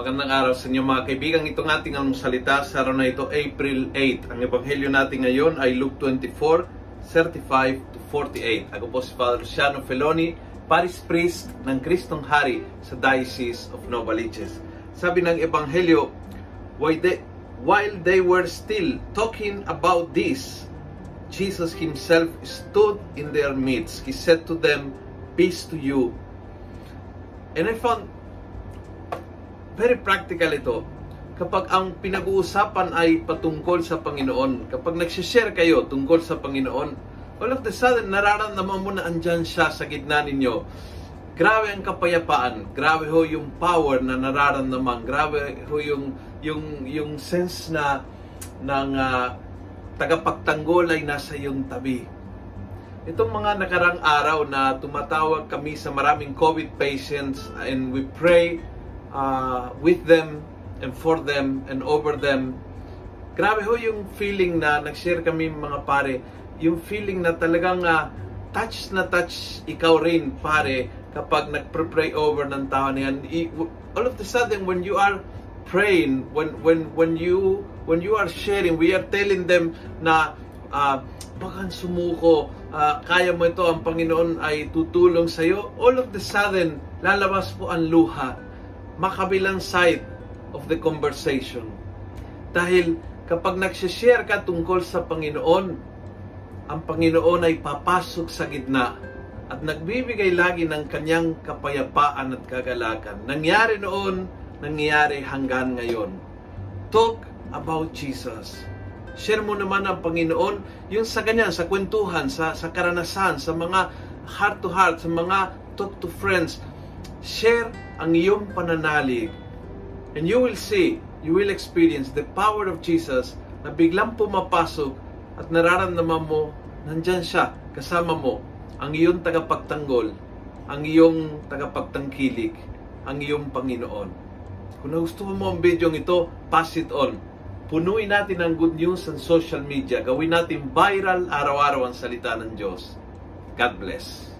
magandang araw sa inyo mga kaibigan. Itong ating ang salita sa araw na ito, April 8. Ang ebanghelyo natin ngayon ay Luke 24, 35 to 48. Ako po si Father Luciano Feloni, Paris Priest ng Kristong Hari sa Diocese of Novaliches. Sabi ng ebanghelyo, while they, while they were still talking about this, Jesus himself stood in their midst. He said to them, Peace to you. And I found very practical ito. Kapag ang pinag-uusapan ay patungkol sa Panginoon, kapag nagsishare kayo tungkol sa Panginoon, all of the sudden, nararamdaman mo na andyan siya sa gitna ninyo. Grabe ang kapayapaan, grabe ho yung power na nararamdaman, grabe ho yung, yung, yung sense na ng uh, tagapagtanggol ay nasa iyong tabi. Itong mga nakarang araw na tumatawag kami sa maraming COVID patients and we pray uh, with them and for them and over them. Grabe ho yung feeling na nag-share kami mga pare, yung feeling na talagang uh, touch na touch ikaw rin pare kapag nagpre-pray over ng tao na yan. All of the sudden when you are praying, when when when you when you are sharing, we are telling them na uh, baka sumuko, uh, kaya mo ito, ang Panginoon ay tutulong sa iyo. All of the sudden, lalabas po ang luha makabilang side of the conversation. Dahil kapag nagsishare ka tungkol sa Panginoon, ang Panginoon ay papasok sa gitna at nagbibigay lagi ng kanyang kapayapaan at kagalakan. Nangyari noon, nangyari hanggang ngayon. Talk about Jesus. Share mo naman ang Panginoon yung sa ganyan, sa kwentuhan, sa, sa karanasan, sa mga heart to heart, sa mga talk to friends. Share ang iyong pananalig. And you will see, you will experience the power of Jesus na biglang pumapasok at nararamdaman mo, nandyan siya, kasama mo, ang iyong tagapagtanggol, ang iyong tagapagtangkilik, ang iyong Panginoon. Kung nagustuhan mo ang video ito, pass it on. Punuin natin ang good news sa social media. Gawin natin viral araw-araw ang salita ng Diyos. God bless.